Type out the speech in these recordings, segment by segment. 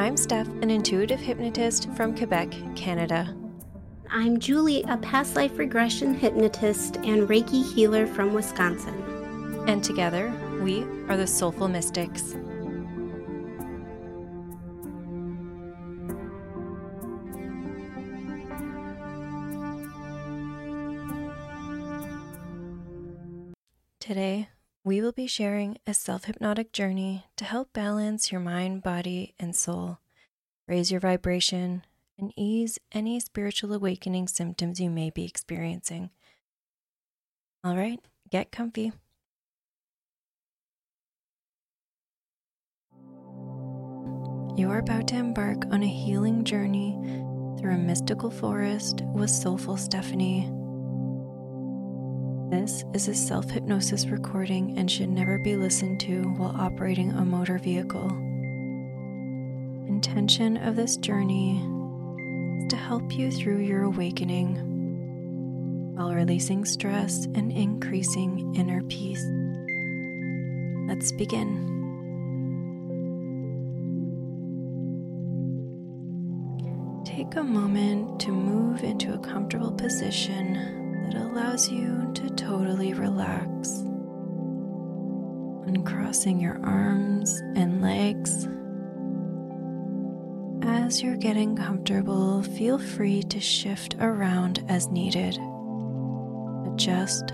I'm Steph, an intuitive hypnotist from Quebec, Canada. I'm Julie, a past life regression hypnotist and Reiki healer from Wisconsin. And together, we are the Soulful Mystics. Sharing a self hypnotic journey to help balance your mind, body, and soul, raise your vibration, and ease any spiritual awakening symptoms you may be experiencing. All right, get comfy. You are about to embark on a healing journey through a mystical forest with soulful Stephanie. This is a self hypnosis recording and should never be listened to while operating a motor vehicle. Intention of this journey is to help you through your awakening while releasing stress and increasing inner peace. Let's begin. Take a moment to move into a comfortable position that allows you to totally relax. Uncrossing your arms and legs. As you're getting comfortable, feel free to shift around as needed. Adjust,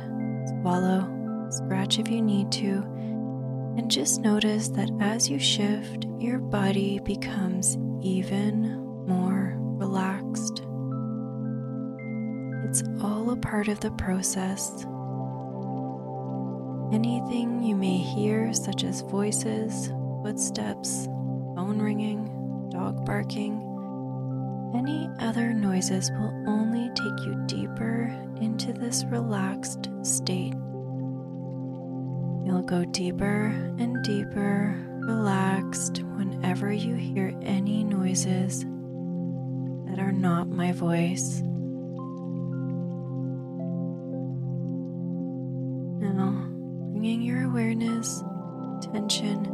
swallow, scratch if you need to, and just notice that as you shift, your body becomes even more relaxed. Part of the process. Anything you may hear, such as voices, footsteps, phone ringing, dog barking, any other noises will only take you deeper into this relaxed state. You'll go deeper and deeper, relaxed, whenever you hear any noises that are not my voice. Awareness, attention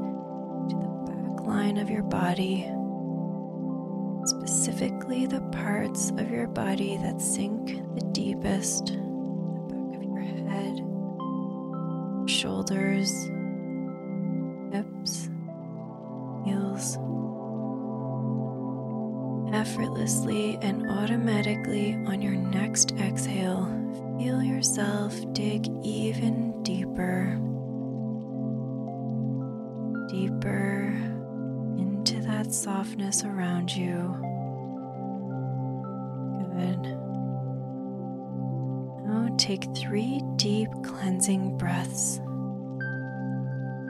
to the back line of your body, specifically the parts of your body that sink the deepest the back of your head, shoulders, hips, heels. Effortlessly and automatically on your next exhale, feel yourself dig even deeper deeper softness around you. Good. Now take three deep cleansing breaths.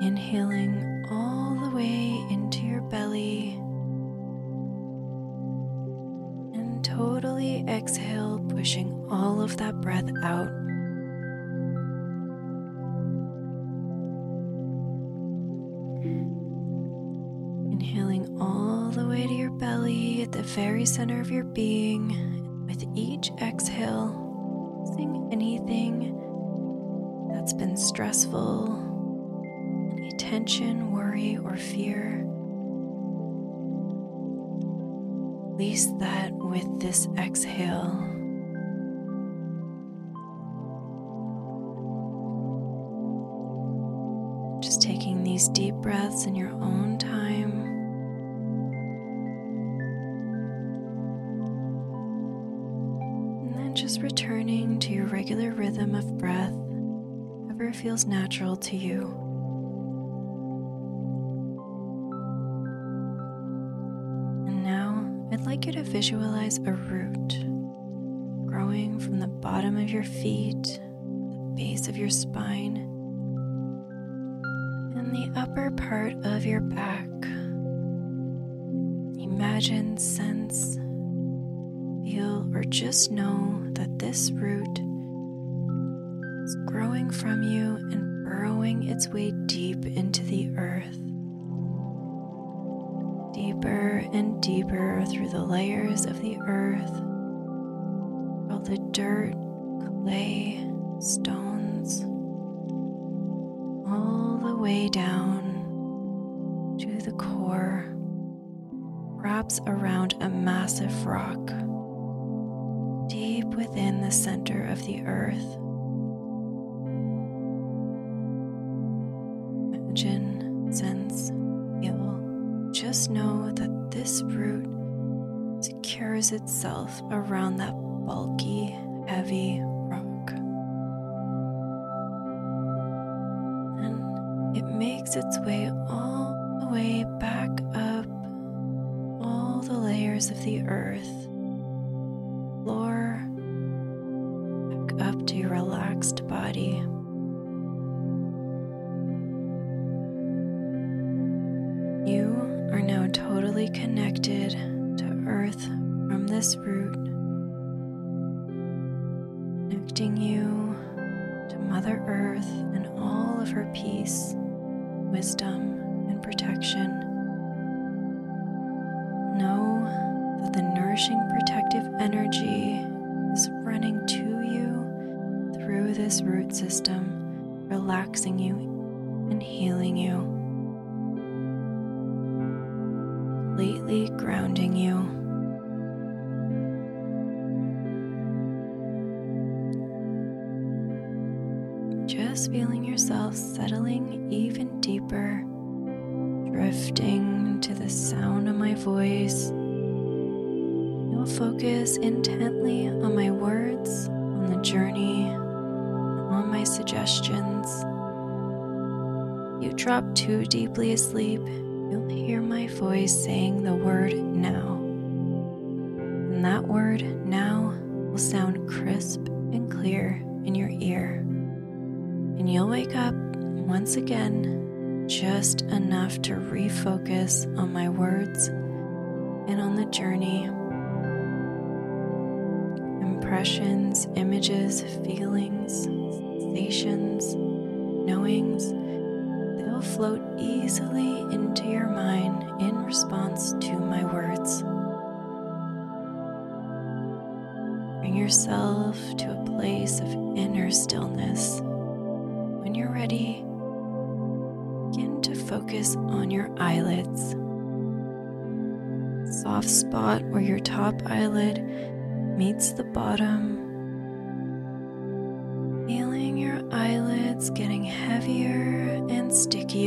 Inhaling all the way into your belly. And totally exhale, pushing all of that breath out. The very center of your being. With each exhale, sing anything that's been stressful, any tension, worry, or fear. Release that with this exhale. Just taking these deep breaths in your own time. Feels natural to you. And now I'd like you to visualize a root growing from the bottom of your feet, the base of your spine, and the upper part of your back. Imagine, sense, feel, or just know that this root is growing from you and burrowing its way deep into the earth. Deeper and deeper through the layers of the earth, all the dirt, clay, stones, all the way down to the core wraps around a massive rock deep within the center of the earth. Just know that this root secures itself around that bulky, heavy rock. And it makes its way all the way back up all the layers of the earth, you and healing you. completely grounding you. Just feeling yourself settling even deeper, drifting to the sound of my voice. You'll focus intently on my words, on the journey, on my suggestions. Drop too deeply asleep you'll hear my voice saying the word now. And that word now will sound crisp and clear in your ear. And you'll wake up once again just enough to refocus on my words and on the journey. Impressions, images, feelings, sensations, knowings float easily into your mind in response to my words. Bring yourself to a place of inner stillness. When you're ready, begin to focus on your eyelids. Soft spot where your top eyelid meets the bottom.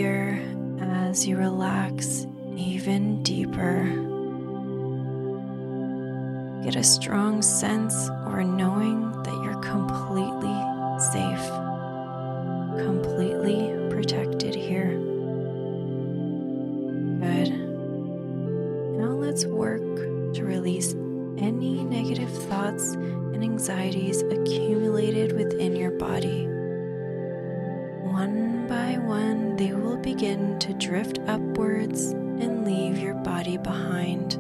As you relax even deeper. Get a strong sense or knowing that you're completely safe, completely protected here. Good. Now let's work to release any negative thoughts and anxieties accumulated within your body. By one, they will begin to drift upwards and leave your body behind.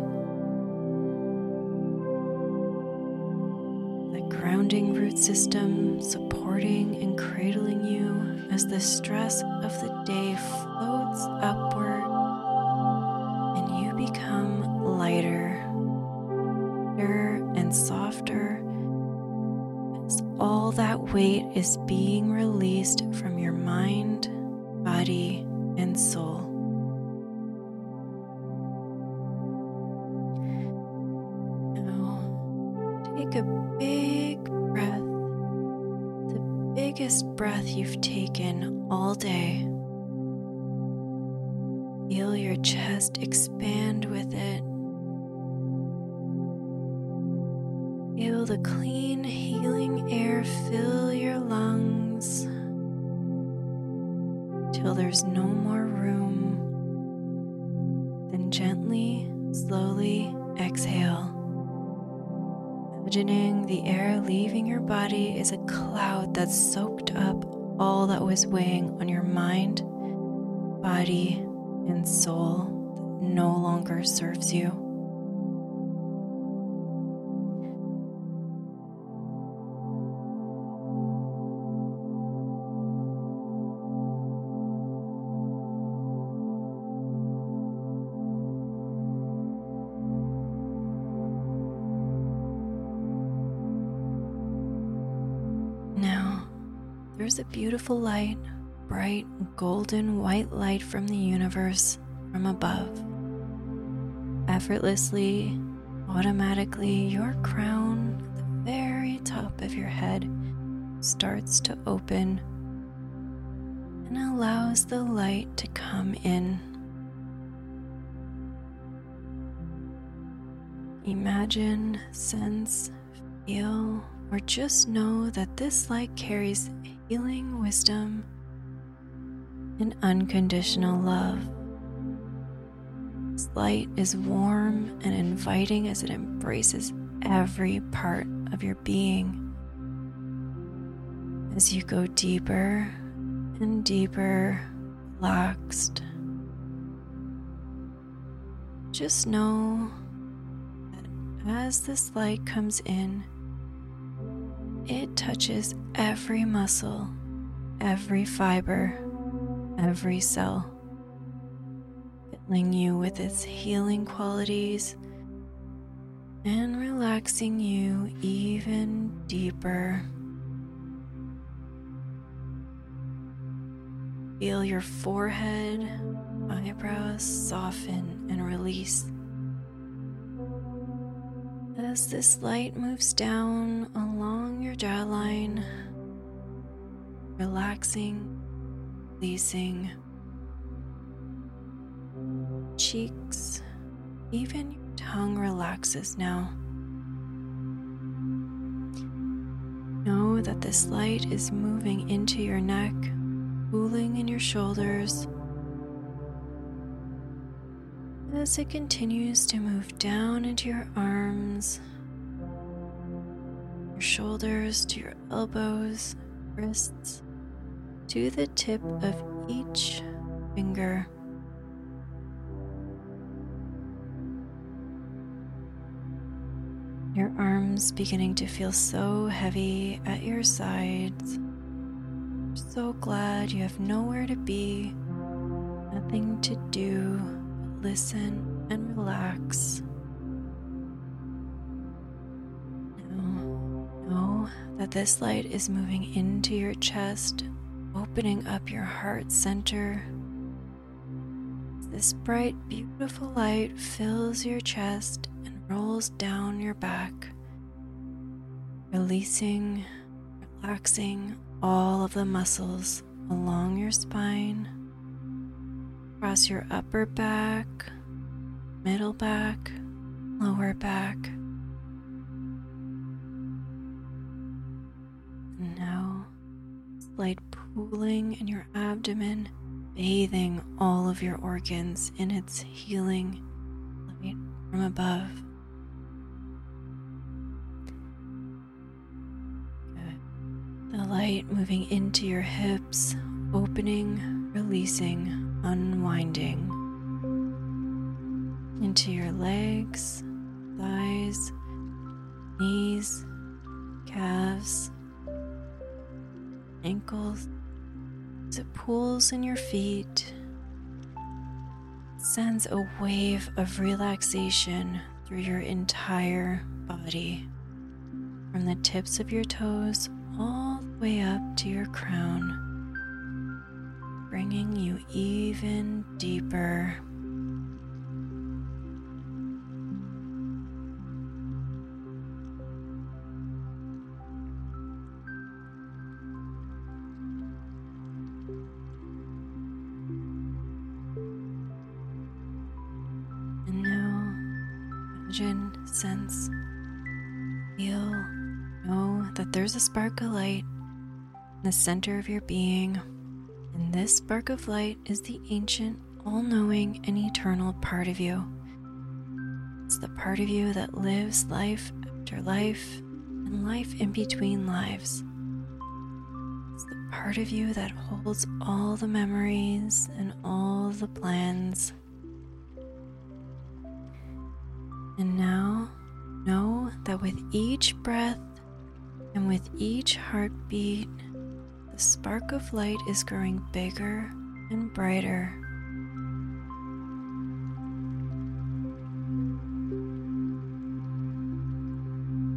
The grounding root system supporting and cradling you as the stress of the day floats upward and you become lighter, lighter and softer as all that weight is being released from your mind, body, and soul. Now, take a big breath, the biggest breath you've taken all day. Feel your chest expand with it. Feel the clean, healing air fill your lungs till there's no more room. Then gently, slowly exhale. Imagining the air leaving your body is a cloud that soaked up all that was weighing on your mind, body, and soul that no longer serves you. There's a beautiful light, bright golden white light from the universe from above. effortlessly, automatically, your crown, the very top of your head, starts to open and allows the light to come in. Imagine, sense, feel, or just know that this light carries healing wisdom and unconditional love. This light is warm and inviting as it embraces every part of your being. As you go deeper and deeper, relaxed, just know that as this light comes in, it touches every muscle, every fiber, every cell, filling you with its healing qualities and relaxing you even deeper. Feel your forehead, eyebrows soften and release as this light moves down along your jawline, relaxing, releasing cheeks, even your tongue relaxes now. Know that this light is moving into your neck, cooling in your shoulders as it continues to move down into your arms, your shoulders, to your elbows, wrists, to the tip of each finger. Your arms beginning to feel so heavy at your sides. so glad you have nowhere to be, nothing to do listen and relax. Now, know that this light is moving into your chest, opening up your heart center. This bright, beautiful light fills your chest and rolls down your back, releasing, relaxing all of the muscles along your spine across your upper back, middle back, lower back. And now, slight pooling in your abdomen, bathing all of your organs in its healing light from above. The light moving into your hips, opening, releasing unwinding into your legs, thighs, knees, calves, ankles, as it pools in your feet, sends a wave of relaxation through your entire body, from the tips of your toes all the way up to your crown bringing you even deeper. And now, imagine, sense, feel, know that there's a spark of light in the center of your being and this spark of light is the ancient, all knowing, and eternal part of you. It's the part of you that lives life after life and life in between lives. It's the part of you that holds all the memories and all the plans. And now, know that with each breath and with each heartbeat, the spark of light is growing bigger and brighter.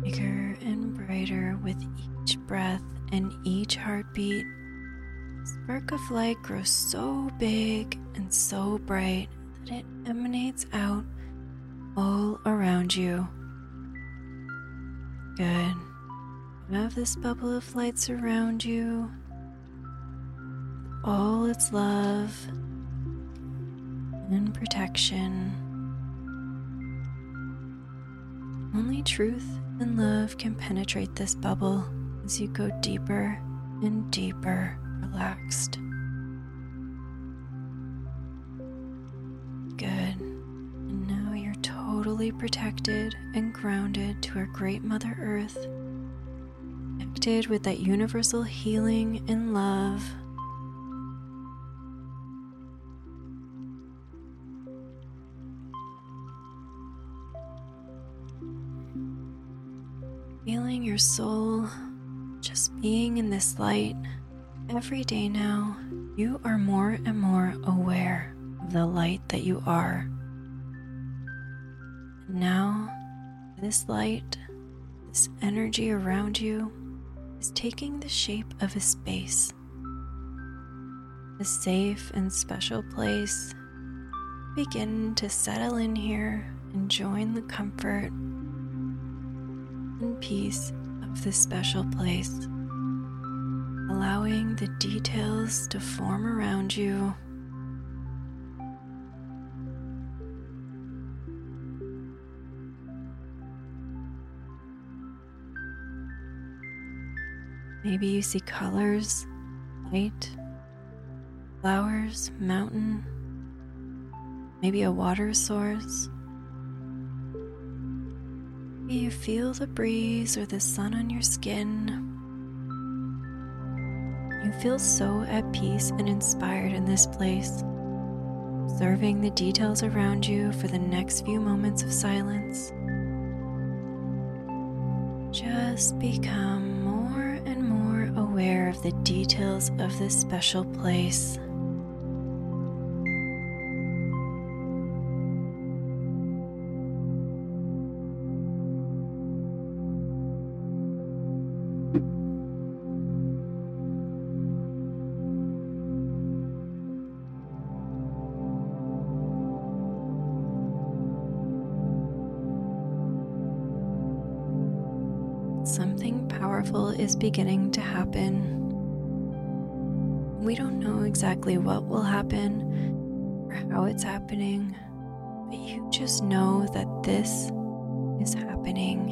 Bigger and brighter with each breath and each heartbeat. Spark of light grows so big and so bright that it emanates out all around you. Good. Have this bubble of light surround you, all its love and protection. Only truth and love can penetrate this bubble as you go deeper and deeper relaxed. Good. And now you're totally protected and grounded to our great Mother Earth, connected with that universal healing and love. Your soul just being in this light every day now, you are more and more aware of the light that you are. And now, this light, this energy around you, is taking the shape of a space, a safe and special place. Begin to settle in here and join the comfort and peace this special place, allowing the details to form around you. Maybe you see colors, light, flowers, mountain, maybe a water source. You feel the breeze or the sun on your skin. You feel so at peace and inspired in this place, observing the details around you for the next few moments of silence. Just become more and more aware of the details of this special place. Is beginning to happen. We don't know exactly what will happen or how it's happening, but you just know that this is happening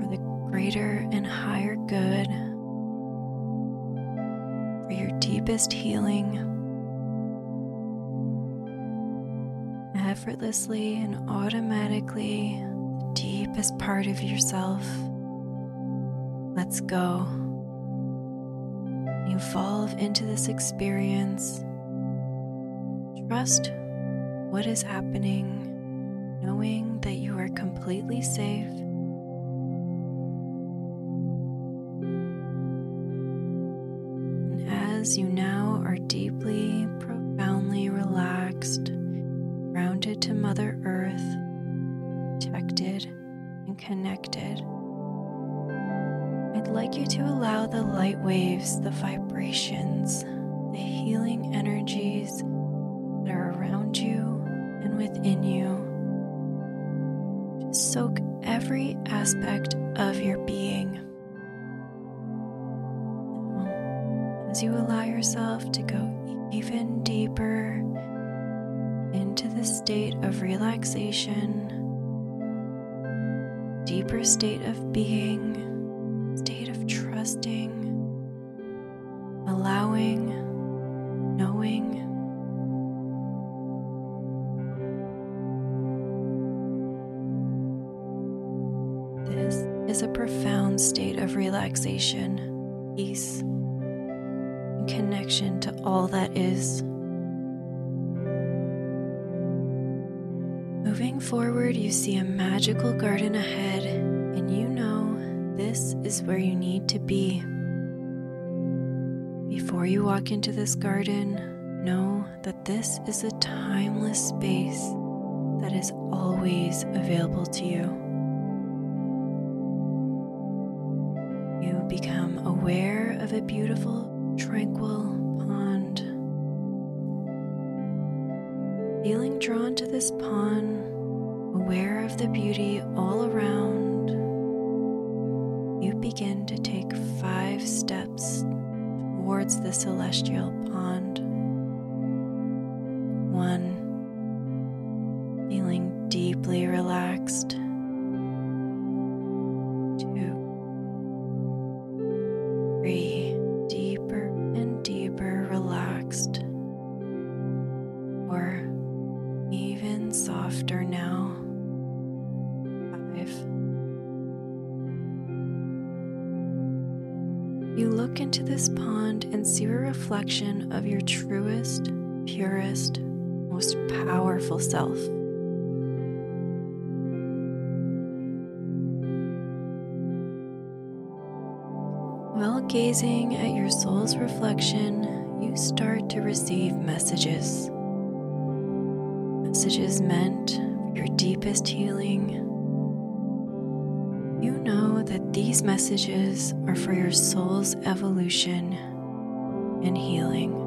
for the greater and higher good, for your deepest healing. Effortlessly and automatically deepest part of yourself lets go. You evolve into this experience. Trust what is happening, knowing that you are completely safe. And as you now are deeply, profoundly relaxed, grounded to Mother Earth, connected. I'd like you to allow the light waves, the vibrations, the healing energies that are around you and within you to soak every aspect of your being. As you allow yourself to go even deeper into the state of relaxation deeper state of being, state of trusting, allowing, knowing. This is a profound state of relaxation, peace, and connection to all that is. Forward, you see a magical garden ahead, and you know this is where you need to be. Before you walk into this garden, know that this is a timeless space that is always available to you. You become aware of a beautiful, tranquil pond, feeling drawn to this pond, aware of the beauty all around, you begin to take five steps towards the celestial pond. Healing. You know that these messages are for your soul's evolution and healing.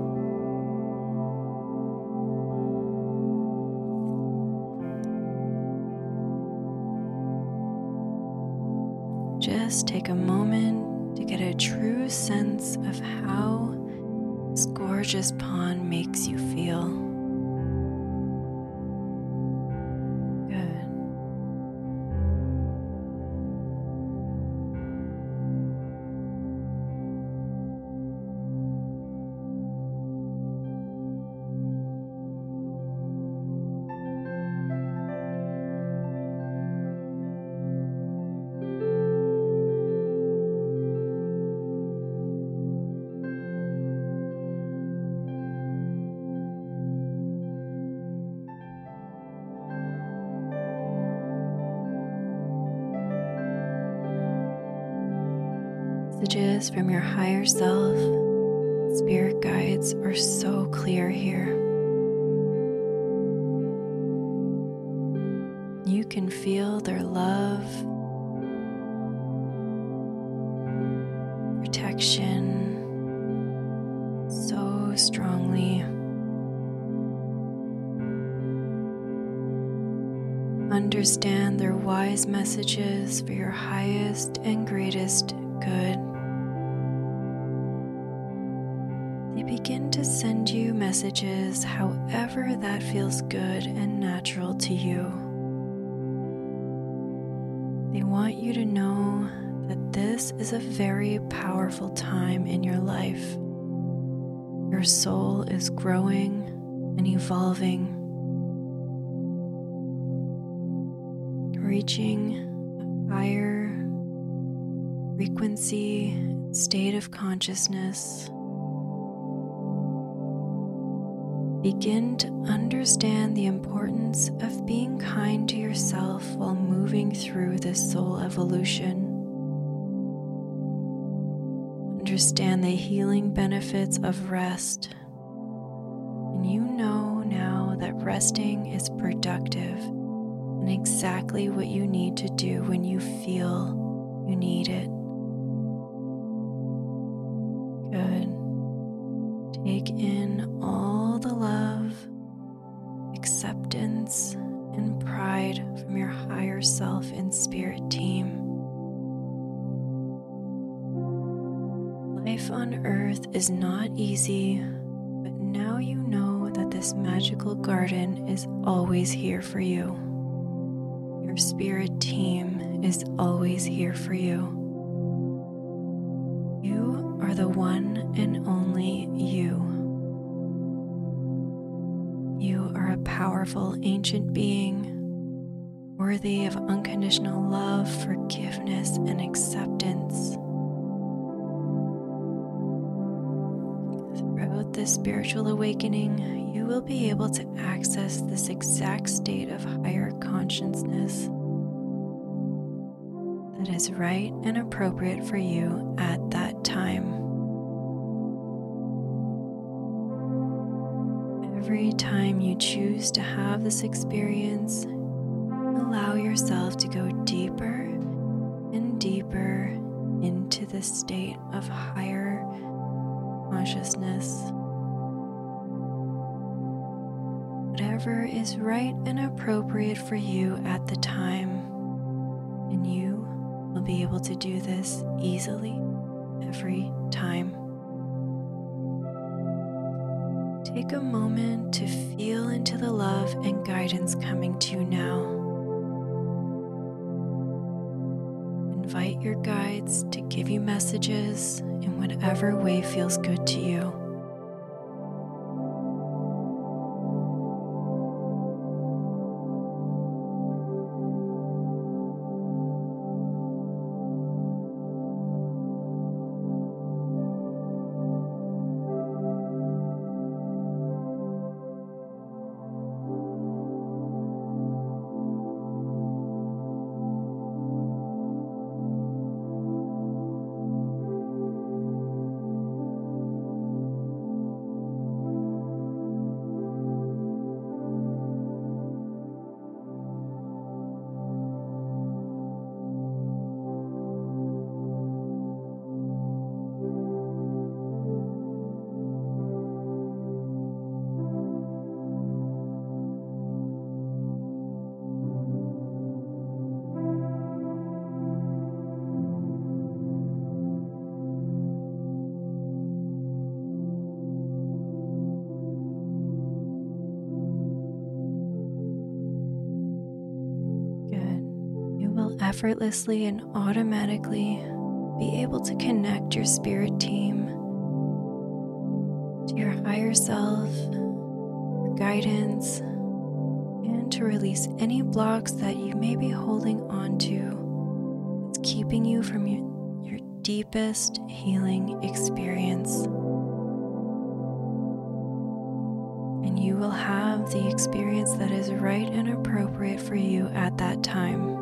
Messages from your higher self, spirit guides are so clear here. You can feel their love, protection so strongly. Understand their wise messages for your highest and greatest messages however that feels good and natural to you. They want you to know that this is a very powerful time in your life. Your soul is growing and evolving, reaching a higher frequency, state of consciousness. Begin to understand the importance of being kind to yourself while moving through this soul evolution. Understand the healing benefits of rest. And you know now that resting is productive and exactly what you need to do when you feel you need it. Good. Take in Life on earth is not easy, but now you know that this magical garden is always here for you. Your spirit team is always here for you. You are the one and only you. You are a powerful ancient being, worthy of unconditional love, forgiveness, and acceptance. Spiritual awakening, you will be able to access this exact state of higher consciousness that is right and appropriate for you at that time. Every time you choose to have this experience, allow yourself to go deeper and deeper into the state of higher consciousness. Is right and appropriate for you at the time. And you will be able to do this easily every time. Take a moment to feel into the love and guidance coming to you now. Invite your guides to give you messages in whatever way feels good to you. Effortlessly and automatically be able to connect your spirit team to your higher self guidance and to release any blocks that you may be holding on to that's keeping you from your, your deepest healing experience. And you will have the experience that is right and appropriate for you at that time.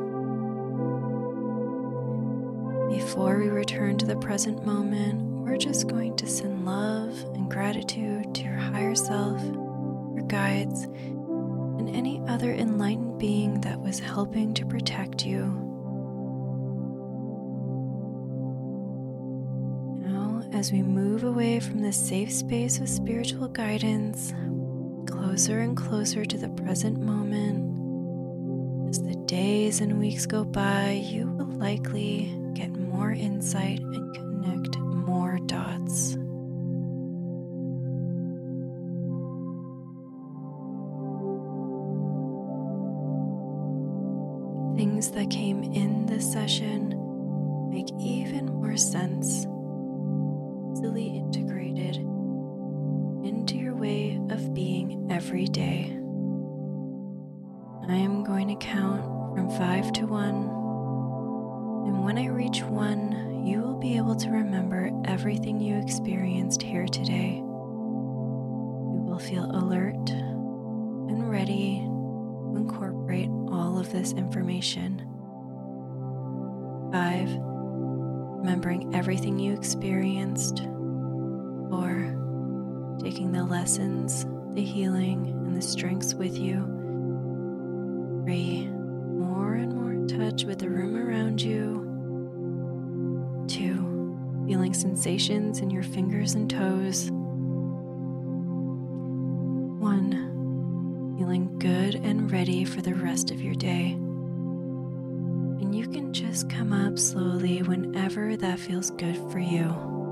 Before we return to the present moment, we're just going to send love and gratitude to your higher self, your guides, and any other enlightened being that was helping to protect you. Now, as we move away from this safe space of spiritual guidance, closer and closer to the present moment, as the days and weeks go by, you will likely more insight and strengths with you. Three, more and more in touch with the room around you. Two, feeling sensations in your fingers and toes. One, feeling good and ready for the rest of your day. And you can just come up slowly whenever that feels good for you.